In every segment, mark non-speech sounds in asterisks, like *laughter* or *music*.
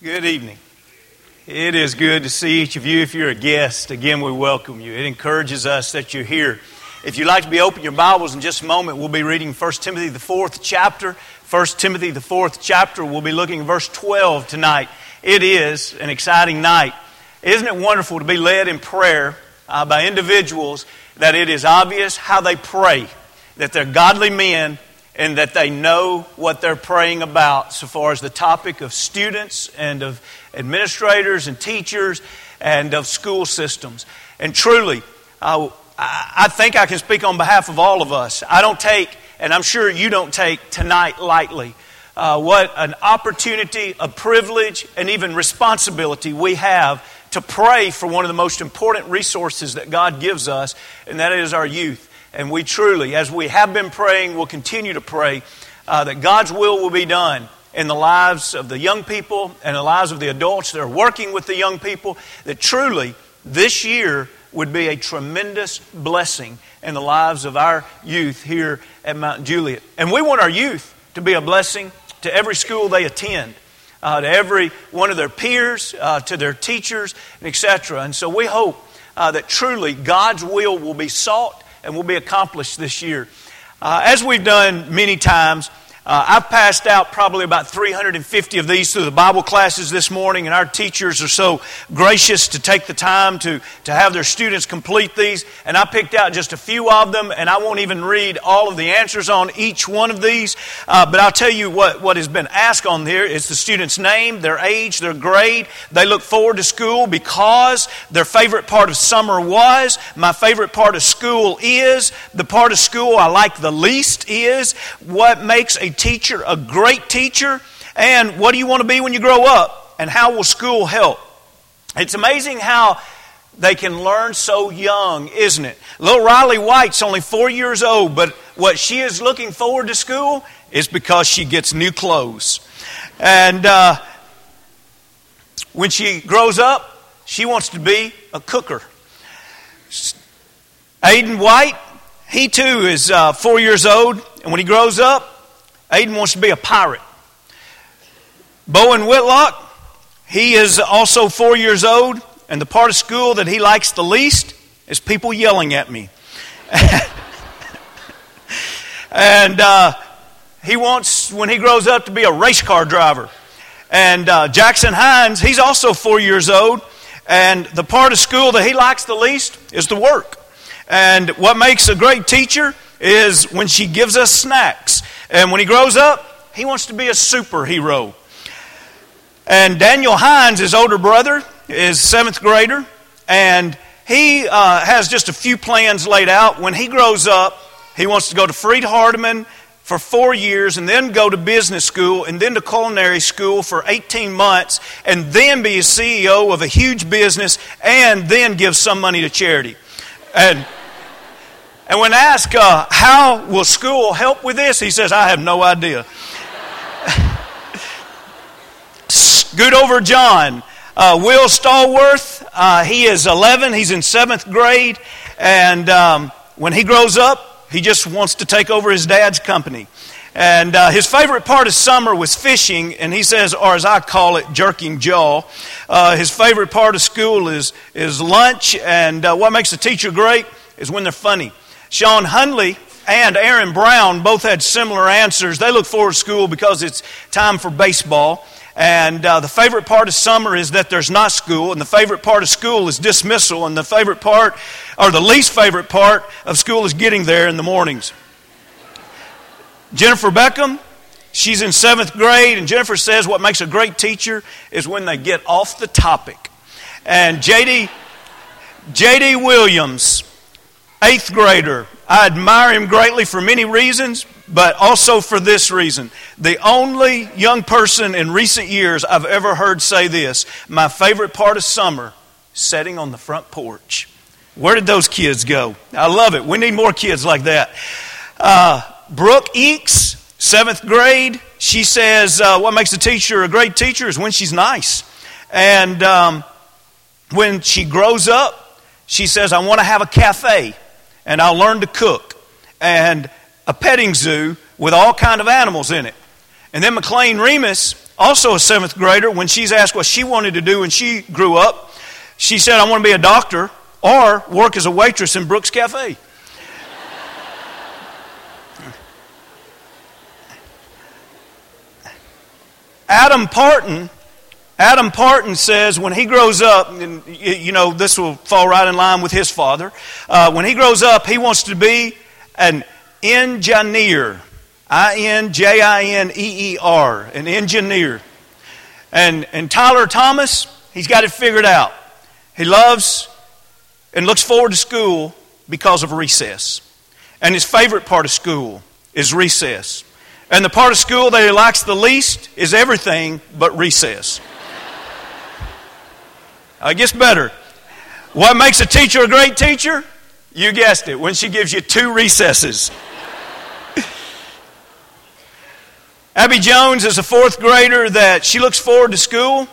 Good evening. It is good to see each of you. If you're a guest, again, we welcome you. It encourages us that you're here. If you'd like to be open your Bibles in just a moment, we'll be reading 1 Timothy, the fourth chapter. 1 Timothy, the fourth chapter, we'll be looking at verse 12 tonight. It is an exciting night. Isn't it wonderful to be led in prayer uh, by individuals that it is obvious how they pray, that they're godly men and that they know what they're praying about so far as the topic of students and of administrators and teachers and of school systems. And truly, uh, I think I can speak on behalf of all of us. I don't take, and I'm sure you don't take tonight lightly. Uh, what an opportunity, a privilege, and even responsibility we have to pray for one of the most important resources that God gives us, and that is our youth. And we truly, as we have been praying, will continue to pray uh, that God's will will be done in the lives of the young people and the lives of the adults that are working with the young people. That truly, this year would be a tremendous blessing in the lives of our youth here at Mount Juliet. And we want our youth to be a blessing to every school they attend. Uh, to every one of their peers, uh, to their teachers, and etc. And so we hope uh, that truly God's will will be sought and will be accomplished this year. Uh, as we've done many times, uh, I've passed out probably about 350 of these through the Bible classes this morning, and our teachers are so gracious to take the time to, to have their students complete these. And I picked out just a few of them, and I won't even read all of the answers on each one of these. Uh, but I'll tell you what, what has been asked on there is the student's name, their age, their grade. They look forward to school because their favorite part of summer was. My favorite part of school is. The part of school I like the least is. What makes a teacher, a great teacher, and what do you want to be when you grow up, and how will school help? It's amazing how they can learn so young, isn't it? Little Riley White's only four years old, but what she is looking forward to school is because she gets new clothes. And uh, when she grows up, she wants to be a cooker. Aiden White, he too is uh, four years old, and when he grows up, Aiden wants to be a pirate. Bowen Whitlock, he is also four years old, and the part of school that he likes the least is people yelling at me. *laughs* and uh, he wants, when he grows up, to be a race car driver. And uh, Jackson Hines, he's also four years old, and the part of school that he likes the least is the work. And what makes a great teacher is when she gives us snacks. And when he grows up, he wants to be a superhero. And Daniel Hines, his older brother, is seventh grader, and he uh, has just a few plans laid out. When he grows up, he wants to go to Freed Hardeman for four years and then go to business school and then to culinary school for 18 months and then be a CEO of a huge business and then give some money to charity. And and when asked, uh, how will school help with this? He says, I have no idea. *laughs* Scoot over John. Uh, Will Stallworth, uh, he is 11. He's in seventh grade. And um, when he grows up, he just wants to take over his dad's company. And uh, his favorite part of summer was fishing, and he says, or as I call it, jerking jaw. Uh, his favorite part of school is, is lunch, and uh, what makes a teacher great is when they're funny. Sean Hundley and Aaron Brown both had similar answers. They look forward to school because it's time for baseball. And uh, the favorite part of summer is that there's not school, and the favorite part of school is dismissal, and the favorite part, or the least favorite part of school is getting there in the mornings. Jennifer Beckham, she's in seventh grade, and Jennifer says what makes a great teacher is when they get off the topic. And JD, JD Williams, eighth grader. I admire him greatly for many reasons, but also for this reason. The only young person in recent years I've ever heard say this my favorite part of summer, sitting on the front porch. Where did those kids go? I love it. We need more kids like that. Uh, Brooke Eeks, seventh grade, she says, uh, What makes a teacher a great teacher is when she's nice. And um, when she grows up, she says, I want to have a cafe and I learned to cook and a petting zoo with all kind of animals in it. And then McLean Remus, also a seventh grader, when she's asked what she wanted to do when she grew up, she said, I want to be a doctor or work as a waitress in Brooks Cafe. *laughs* Adam Parton, Adam Parton says when he grows up, and you know this will fall right in line with his father. Uh, when he grows up, he wants to be an engineer, I N J I N E E R, an engineer. And and Tyler Thomas, he's got it figured out. He loves and looks forward to school because of recess. And his favorite part of school is recess. And the part of school that he likes the least is everything but recess. I guess better. What makes a teacher a great teacher? You guessed it, when she gives you two recesses. *laughs* Abby Jones is a fourth grader that she looks forward to school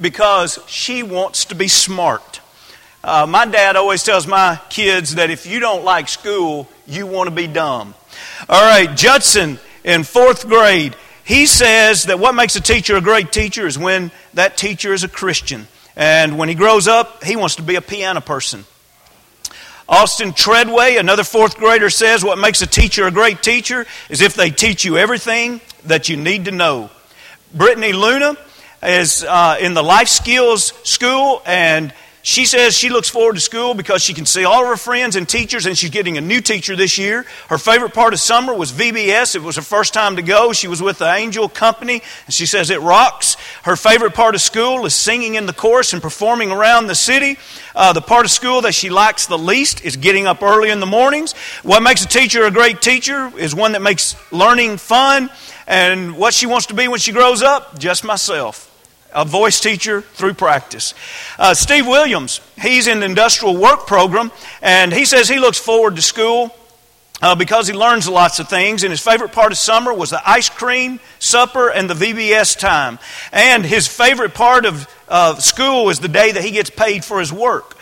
because she wants to be smart. Uh, my dad always tells my kids that if you don't like school, you want to be dumb. All right, Judson in fourth grade, he says that what makes a teacher a great teacher is when that teacher is a Christian. And when he grows up, he wants to be a piano person. Austin Treadway, another fourth grader, says what makes a teacher a great teacher is if they teach you everything that you need to know. Brittany Luna is uh, in the life skills school, and she says she looks forward to school because she can see all of her friends and teachers, and she's getting a new teacher this year. Her favorite part of summer was VBS. It was her first time to go. She was with the Angel Company, and she says it rocks. Her favorite part of school is singing in the chorus and performing around the city. Uh, the part of school that she likes the least is getting up early in the mornings. What makes a teacher a great teacher is one that makes learning fun. And what she wants to be when she grows up, just myself a voice teacher through practice. Uh, Steve Williams, he's in the industrial work program, and he says he looks forward to school uh, because he learns lots of things. And his favorite part of summer was the ice cream, supper, and the VBS time. And his favorite part of uh, school is the day that he gets paid for his work.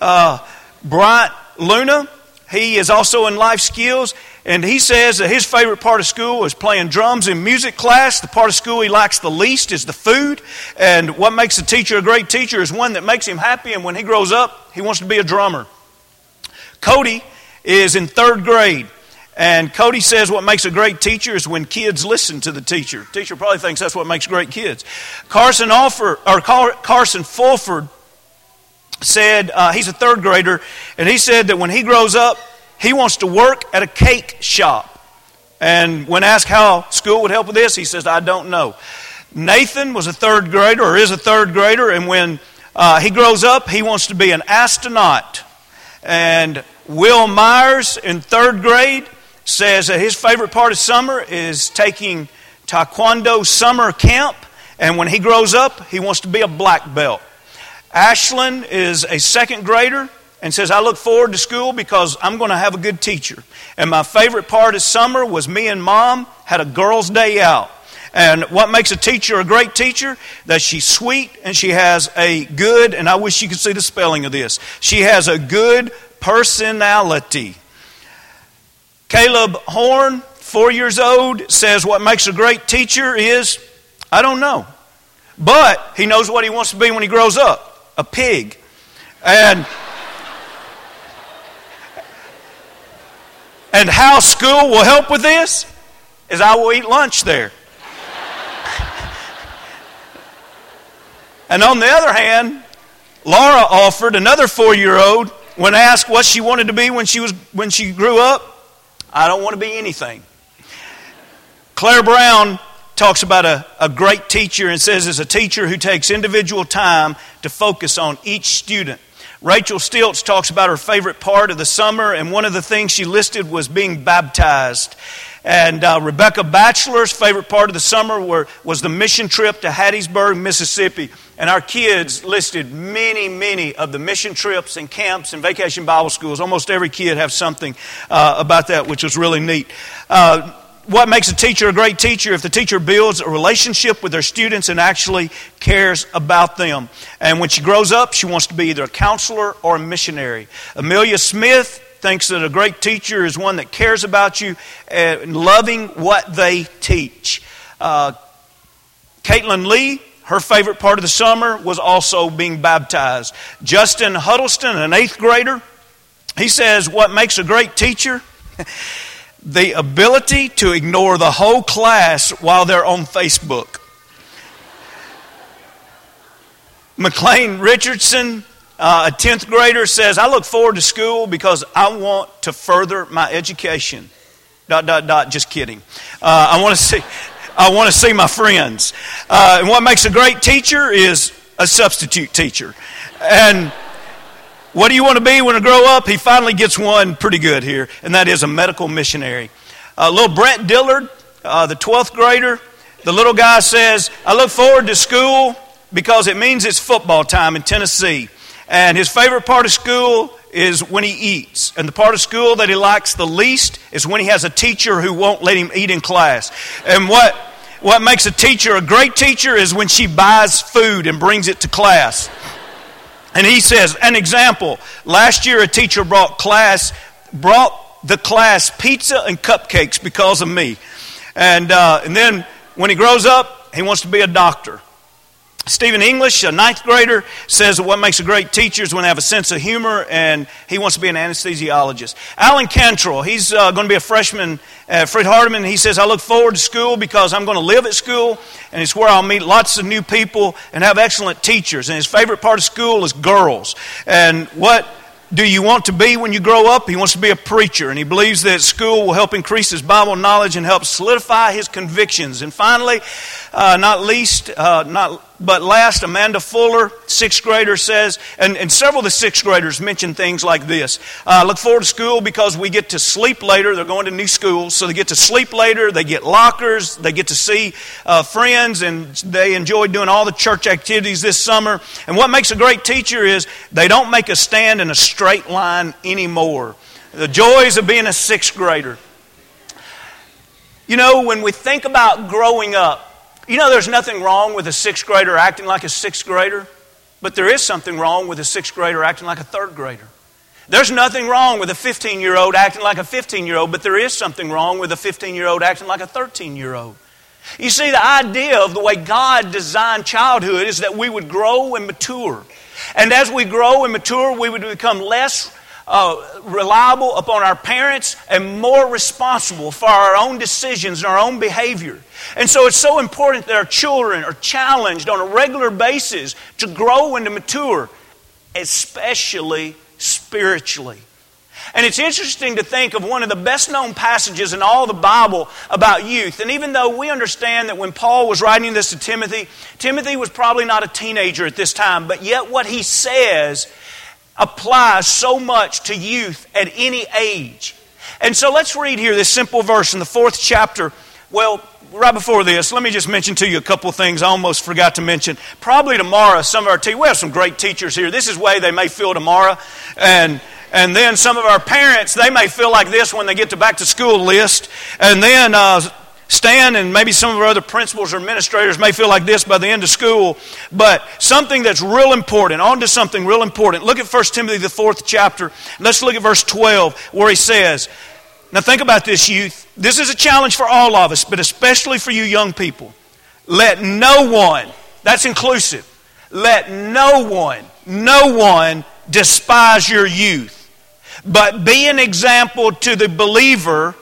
Uh, Bryant Luna, he is also in life skills. And he says that his favorite part of school is playing drums in music class. The part of school he likes the least is the food. And what makes a teacher a great teacher is one that makes him happy. And when he grows up, he wants to be a drummer. Cody is in third grade. And Cody says what makes a great teacher is when kids listen to the teacher. Teacher probably thinks that's what makes great kids. Carson Alford, or Carson Fulford said uh, he's a third grader, and he said that when he grows up, he wants to work at a cake shop. And when asked how school would help with this, he says, I don't know. Nathan was a third grader, or is a third grader, and when uh, he grows up, he wants to be an astronaut. And Will Myers in third grade says that his favorite part of summer is taking Taekwondo summer camp. And when he grows up, he wants to be a black belt. Ashlyn is a second grader and says, I look forward to school because I'm going to have a good teacher. And my favorite part of summer was me and mom had a girls' day out. And what makes a teacher a great teacher? That she's sweet and she has a good, and I wish you could see the spelling of this, she has a good personality. Caleb Horn, four years old, says what makes a great teacher is, I don't know. But he knows what he wants to be when he grows up a pig. And And how school will help with this is I will eat lunch there. and on the other hand, Laura Alford another four year old when asked what she wanted to be when she, was, when she grew up. I don't want to be anything. Claire Brown talks about a, a great teacher and says, is a teacher who takes individual time to focus on each student Rachel Stilts talks about her favorite part of the summer, and one of the things she listed was being baptized. And uh, Rebecca Batchelor's favorite part of the summer were, was the mission trip to Hattiesburg, Mississippi. And our kids listed many, many of the mission trips and camps and vacation Bible schools. Almost every kid has something uh, about that, which was really neat. Uh, what makes a teacher a great teacher if the teacher builds a relationship with their students and actually cares about them. And when she grows up, she wants to be either a counselor or a missionary. Amelia Smith thinks that a great teacher is one that cares about you and loving what they teach. Uh, Caitlin Lee, her favorite part of the summer was also being baptized. Justin Huddleston, an eighth grader, he says, What makes a great teacher? The ability to ignore the whole class while they're on Facebook. McLean Richardson, uh, a 10th grader, says, I look forward to school because I want to further my education. Dot, dot, dot, just kidding. Uh, I want to see. I want to see my friends. Uh, and what makes a great teacher is a substitute teacher. And what do you want to be when you grow up? He finally gets one pretty good here, and that is a medical missionary. Uh, little Brent Dillard, uh, the 12th grader, the little guy says, I look forward to school because it means it's football time in Tennessee. And his favorite part of school is when he eats. And the part of school that he likes the least is when he has a teacher who won't let him eat in class. And what, what makes a teacher a great teacher is when she buys food and brings it to class. And he says, an example, last year a teacher brought class, brought the class pizza and cupcakes because of me. And, uh, and then when he grows up, he wants to be a doctor. Stephen English, a ninth grader, says that what makes a great teacher is when they have a sense of humor, and he wants to be an anesthesiologist. Alan Cantrell, he's uh, going to be a freshman at Fred Hardeman. He says, I look forward to school because I'm going to live at school, and it's where I'll meet lots of new people and have excellent teachers. And his favorite part of school is girls. And what do you want to be when you grow up? He wants to be a preacher, and he believes that school will help increase his Bible knowledge and help solidify his convictions. And finally, uh, not least, uh, not but last, Amanda Fuller, sixth grader, says, and, and several of the sixth graders mention things like this. Uh, look forward to school because we get to sleep later. They're going to new schools, so they get to sleep later. They get lockers. They get to see uh, friends, and they enjoy doing all the church activities this summer. And what makes a great teacher is they don't make a stand in a straight line anymore. The joys of being a sixth grader. You know, when we think about growing up, you know, there's nothing wrong with a sixth grader acting like a sixth grader, but there is something wrong with a sixth grader acting like a third grader. There's nothing wrong with a 15 year old acting like a 15 year old, but there is something wrong with a 15 year old acting like a 13 year old. You see, the idea of the way God designed childhood is that we would grow and mature. And as we grow and mature, we would become less uh, reliable upon our parents and more responsible for our own decisions and our own behavior. And so it's so important that our children are challenged on a regular basis to grow and to mature, especially spiritually. And it's interesting to think of one of the best known passages in all the Bible about youth. And even though we understand that when Paul was writing this to Timothy, Timothy was probably not a teenager at this time, but yet what he says applies so much to youth at any age. And so let's read here this simple verse in the fourth chapter. Well, right before this, let me just mention to you a couple of things I almost forgot to mention. Probably tomorrow, some of our teachers, we have some great teachers here. This is the way they may feel tomorrow. And and then some of our parents, they may feel like this when they get to back to school list. And then uh, Stan and maybe some of our other principals or administrators may feel like this by the end of school, but something that's real important, on to something real important. Look at 1 Timothy, the fourth chapter. Let's look at verse 12, where he says, Now think about this, youth. This is a challenge for all of us, but especially for you young people. Let no one, that's inclusive, let no one, no one despise your youth, but be an example to the believer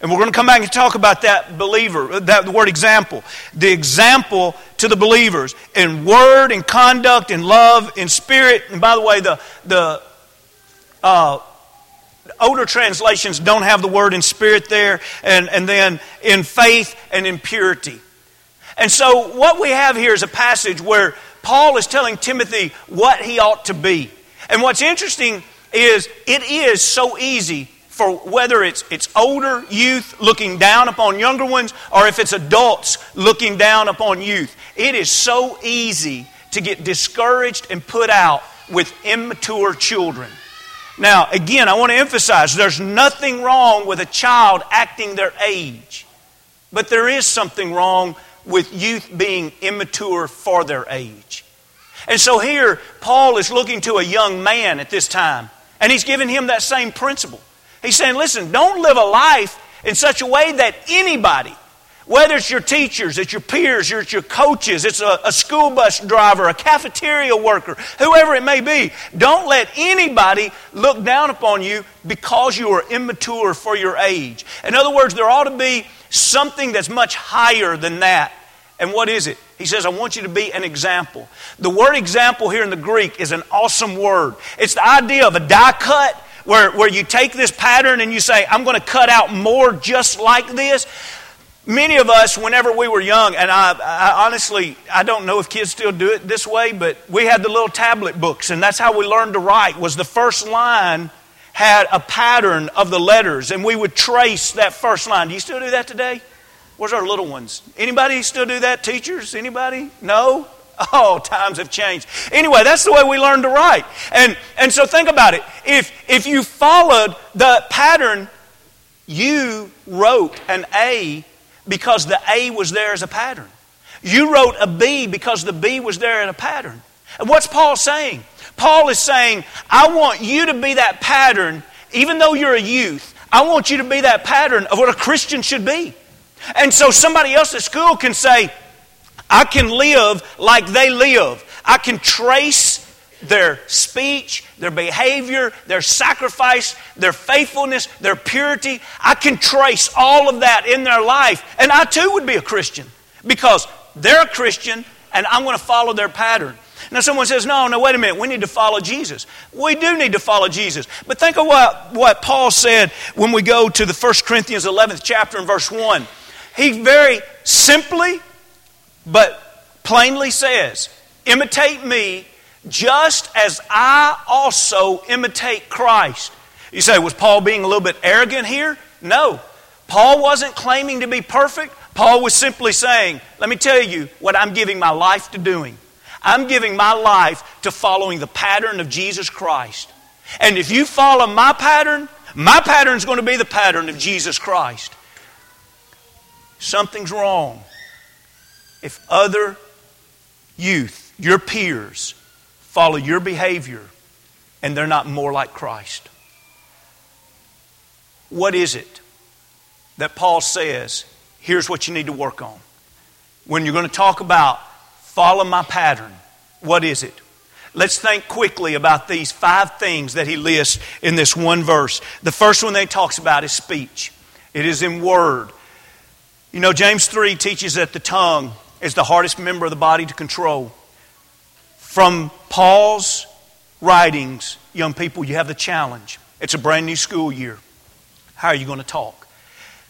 and we're going to come back and talk about that believer, that the word example. The example to the believers in word, and conduct, and love, in spirit. And by the way, the, the uh, older translations don't have the word in spirit there. And, and then in faith and in purity. And so what we have here is a passage where Paul is telling Timothy what he ought to be. And what's interesting is it is so easy for whether it's, it's older youth looking down upon younger ones or if it's adults looking down upon youth. It is so easy to get discouraged and put out with immature children. Now, again, I want to emphasize there's nothing wrong with a child acting their age, but there is something wrong with youth being immature for their age. And so here, Paul is looking to a young man at this time, and he's giving him that same principle. He's saying, listen, don't live a life in such a way that anybody Whether it's your teachers, it's your peers, it's your coaches, it's a, a, school bus driver, a cafeteria worker, whoever it may be, don't let anybody look down upon you because you are immature for your age. In other words, there ought to be something that's much higher than that. And what is it? He says, I want you to be an example. The word example here in the Greek is an awesome word. It's the idea of a die cut where, where you take this pattern and you say, I'm going to cut out more just like this. Many of us, whenever we were young, and I, I, honestly, I don't know if kids still do it this way, but we had the little tablet books, and that's how we learned to write. Was the first line had a pattern of the letters, and we would trace that first line. Do you still do that today? Where's our little ones? Anybody still do that? Teachers? Anybody? No? *laughs* Oh, times have changed. Anyway, that's the way we learn to write. And, and so think about it. If, if you followed the pattern, you wrote an A because the A was there as a pattern. You wrote a B because the B was there in a pattern. And what's Paul saying? Paul is saying, I want you to be that pattern, even though you're a youth. I want you to be that pattern of what a Christian should be. And so somebody else at school can say, I can live like they live. I can trace their speech, their behavior, their sacrifice, their faithfulness, their purity. I can trace all of that in their life. And I too would be a Christian because they're a Christian and I'm going to follow their pattern. Now, someone says, no, no, wait a minute, we need to follow Jesus. We do need to follow Jesus. But think of what, what Paul said when we go to the 1 Corinthians 11th chapter and verse 1. He very simply but plainly says, Imitate me just as I also imitate Christ. You say, was Paul being a little bit arrogant here? No. Paul wasn't claiming to be perfect. Paul was simply saying, Let me tell you what I'm giving my life to doing. I'm giving my life to following the pattern of Jesus Christ. And if you follow my pattern, my pattern is going to be the pattern of Jesus Christ something's wrong if other youth, your peers, follow your behavior and they're not more like Christ. What is it that Paul says? Here's what you need to work on. When you're going to talk about follow my pattern, what is it? Let's think quickly about these five things that he lists in this one verse. The first one that he talks about is speech. It is in word. You know, James 3 teaches that the tongue is the hardest member of the body to control. From Paul's writings, young people, you have the challenge. It's a brand new school year. How are you going to talk?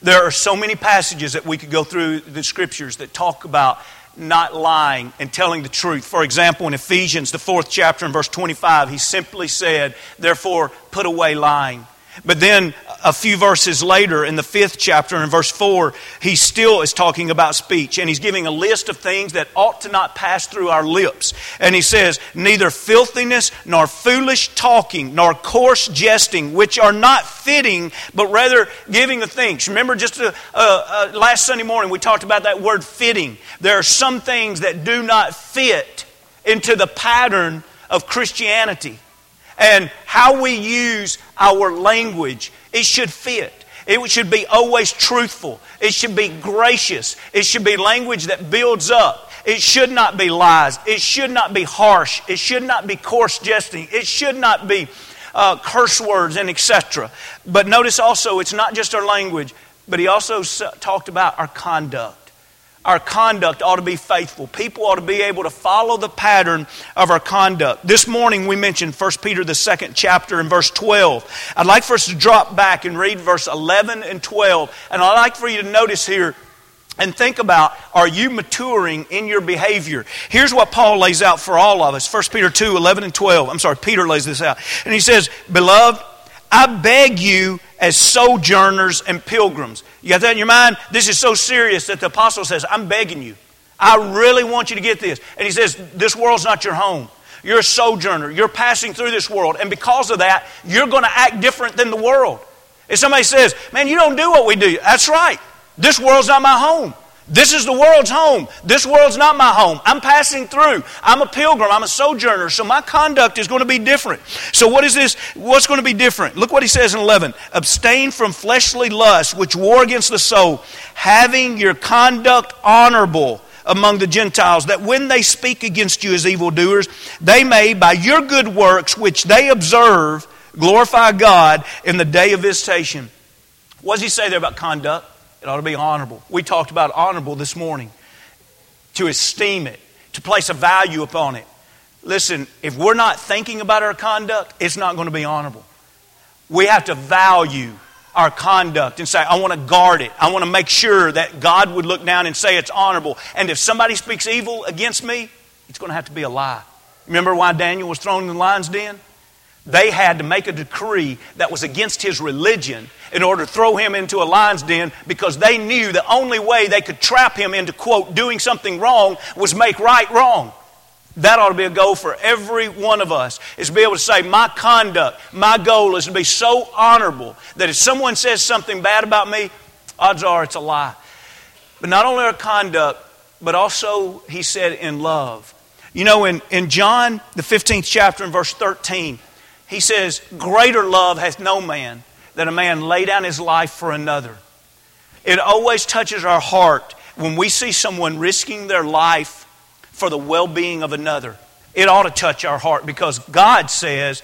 There are so many passages that we could go through the scriptures that talk about not lying and telling the truth. For example, in Ephesians, the fourth chapter, in verse 25, he simply said, Therefore, put away lying. But then a few verses later, in the fifth chapter, in verse 4, he still is talking about speech. And he's giving a list of things that ought to not pass through our lips. And he says, Neither filthiness, nor foolish talking, nor coarse jesting, which are not fitting, but rather giving of things. Remember, just a, a, a, last Sunday morning, we talked about that word fitting. There are some things that do not fit into the pattern of Christianity and how we use our language. It should fit. It should be always truthful. It should be gracious. It should be language that builds up. It should not be lies. It should not be harsh. It should not be coarse jesting. It should not be uh, curse words and etc. But notice also, it's not just our language, but he also talked about our conduct our conduct ought to be faithful. People ought to be able to follow the pattern of our conduct. This morning we mentioned 1 Peter, the second chapter, and verse 12. I'd like for us to drop back and read verse 11 and 12. And I'd like for you to notice here and think about are you maturing in your behavior? Here's what Paul lays out for all of us 1 Peter 2 11 and 12. I'm sorry, Peter lays this out. And he says, Beloved, I beg you as sojourners and pilgrims. You got that in your mind? This is so serious that the apostle says, I'm begging you. I really want you to get this. And he says, This world's not your home. You're a sojourner. You're passing through this world. And because of that, you're going to act different than the world. If somebody says, Man, you don't do what we do, that's right. This world's not my home. This is the world's home. This world's not my home. I'm passing through. I'm a pilgrim. I'm a sojourner. So my conduct is going to be different. So what is this? What's going to be different? Look what he says in 11. Abstain from fleshly lusts which war against the soul, having your conduct honorable among the Gentiles, that when they speak against you as evildoers, they may, by your good works which they observe, glorify God in the day of visitation. What does he say there about conduct? It ought to be honorable. We talked about honorable this morning. To esteem it, to place a value upon it. Listen, if we're not thinking about our conduct, it's not going to be honorable. We have to value our conduct and say, I want to guard it. I want to make sure that God would look down and say it's honorable. And if somebody speaks evil against me, it's going to have to be a lie. Remember why Daniel was thrown in the lion's den? They had to make a decree that was against his religion in order to throw him into a lion's den because they knew the only way they could trap him into, quote, doing something wrong was make right wrong. That ought to be a goal for every one of us, is to be able to say, my conduct, my goal is to be so honorable that if someone says something bad about me, odds are it's a lie. But not only our conduct, but also, he said, in love. You know, in, in John, the 15th chapter, in verse 13, he says, Greater love hath no man than a man lay down his life for another. It always touches our heart when we see someone risking their life for the well being of another. It ought to touch our heart because God says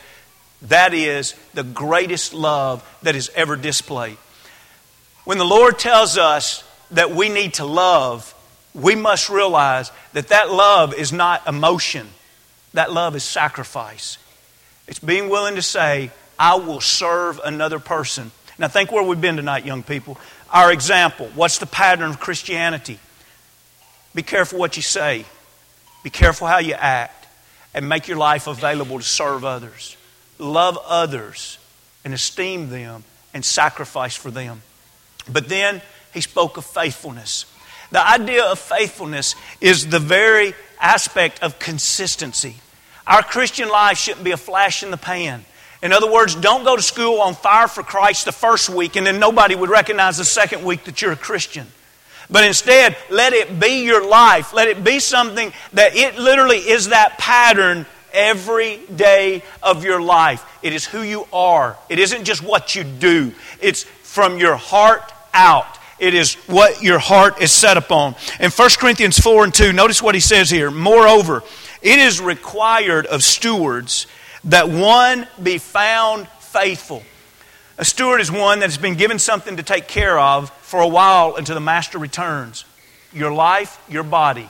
that is the greatest love that is ever displayed. When the Lord tells us that we need to love, we must realize that that love is not emotion, that love is sacrifice. It's being willing to say, I will serve another person. Now, think where we've been tonight, young people. Our example. What's the pattern of Christianity? Be careful what you say, be careful how you act, and make your life available to serve others. Love others and esteem them and sacrifice for them. But then he spoke of faithfulness. The idea of faithfulness is the very aspect of consistency. Our Christian life shouldn't be a flash in the pan. In other words, don't go to school on fire for Christ the first week and then nobody would recognize the second week that you're a Christian. But instead, let it be your life. Let it be something that it literally is that pattern every day of your life. It is who you are. It isn't just what you do, it's from your heart out. It is what your heart is set upon. In 1 Corinthians 4 and 2, notice what he says here. Moreover, it is required of stewards that one be found faithful. A steward is one that has been given something to take care of for a while until the master returns. Your life, your body,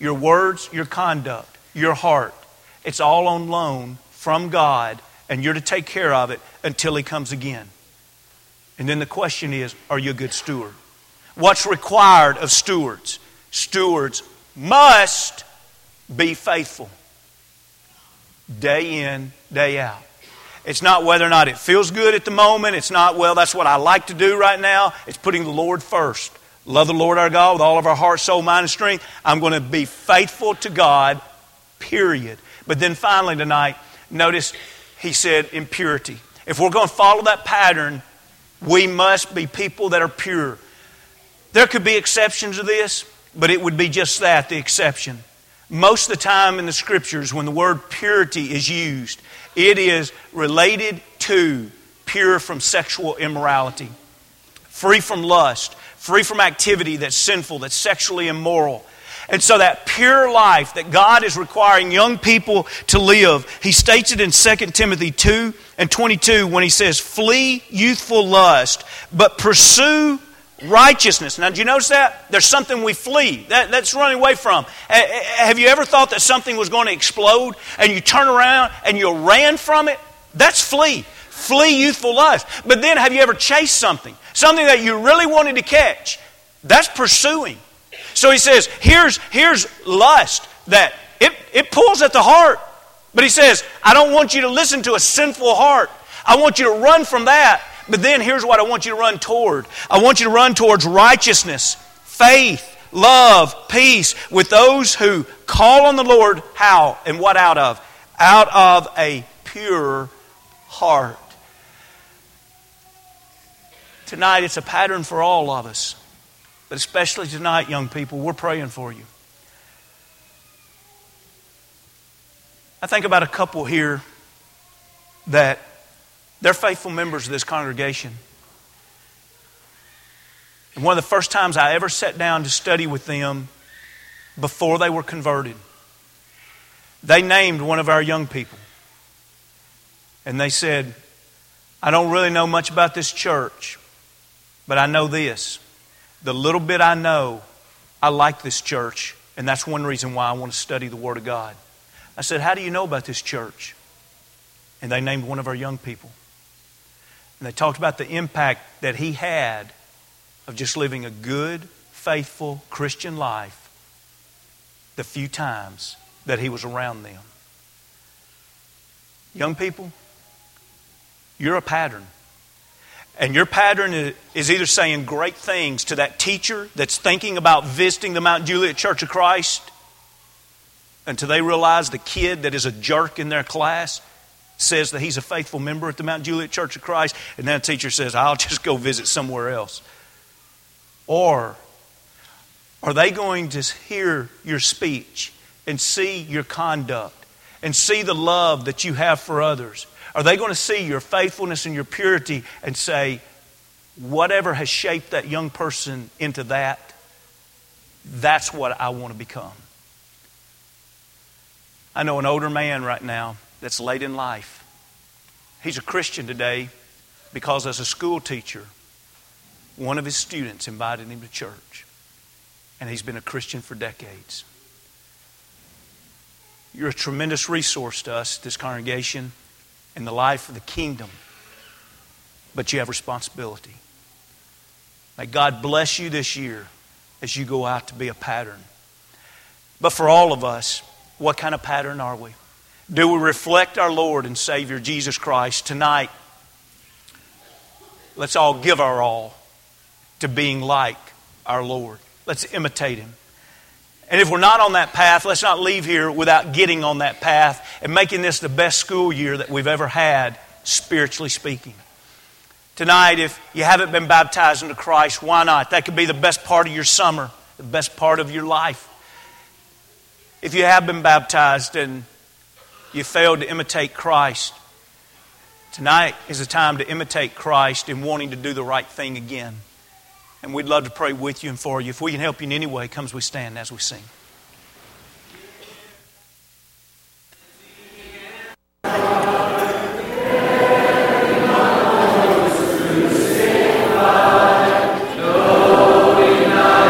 your words, your conduct, your heart. It's all on loan from God, and you're to take care of it until He comes again. And then the question is are you a good steward? What's required of stewards? Stewards must be faithful day in, day out. It's not whether or not it feels good at the moment. It's not, well, that's what I like to do right now. It's putting the Lord first. Love the Lord our God with all of our heart, soul, mind, and strength. I'm going to be faithful to God, period. But then finally tonight, notice he said impurity. If we're going to follow that pattern, we must be people that are pure. There could be exceptions to this, but it would be just that the exception. Most of the time in the scriptures, when the word purity is used, it is related to pure from sexual immorality, free from lust, free from activity that's sinful, that's sexually immoral. And so that pure life that God is requiring young people to live, he states it in 2 Timothy 2 and 22 when he says, Flee youthful lust, but pursue righteousness. Now, do you notice that? There's something we flee. That, that's running away from. Have you ever thought that something was going to explode and you turn around and you ran from it? That's flee. Flee youthful lust. But then have you ever chased something? Something that you really wanted to catch? That's pursuing. So he says, here's, here's lust that it, it pulls at the heart. But he says, I don't want you to listen to a sinful heart. I want you to run from that but then here's what I want you to run toward I want you to run towards righteousness, faith, love, peace with those who call on the Lord. How and what out of? Out of a pure heart. Tonight it's a pattern for all of us. But especially tonight, young people, we're praying for you. I think about a couple here that they're faithful members of this congregation. And one of the first times I ever sat down to study with them before they were converted, they named one of our young people. And they said, I don't really know much about this church, but I know this. The little bit I know, I like this church, and that's one reason why I want to study the Word of God. I said, How do you know about this church? And they named one of our young people. And they talked about the impact that he had of just living a good, faithful Christian life the few times that he was around them. Young people, you're a pattern. And your pattern is either saying great things to that teacher that's thinking about visiting the Mount Juliet Church of Christ until they realize the kid that is a jerk in their class says that he's a faithful member at the Mount Juliet Church of Christ, and then a teacher says, I'll just go visit somewhere else. Or are they going to hear your speech and see your conduct and see the love that you have for others? Are they going to see your faithfulness and your purity and say, whatever has shaped that young person into that, that's what I want to become? I know an older man right now that's late in life. He's a Christian today because, as a school teacher, one of his students invited him to church. And he's been a Christian for decades. You're a tremendous resource to us, this congregation, in the life of the kingdom. But you have responsibility. May God bless you this year as you go out to be a pattern. But for all of us, what kind of pattern are we? Do we reflect our Lord and Savior Jesus Christ tonight? Let's all give our all to being like our Lord. Let's imitate Him. And if we're not on that path, let's not leave here without getting on that path and making this the best school year that we've ever had, spiritually speaking. Tonight, if you haven't been baptized into Christ, why not? That could be the best part of your summer, the best part of your life. If you have been baptized and you failed to imitate Christ, tonight is a time to imitate Christ in wanting to do the right thing again. And we'd love to pray with you and for you. If we can help you in any way, come as we stand as we sing.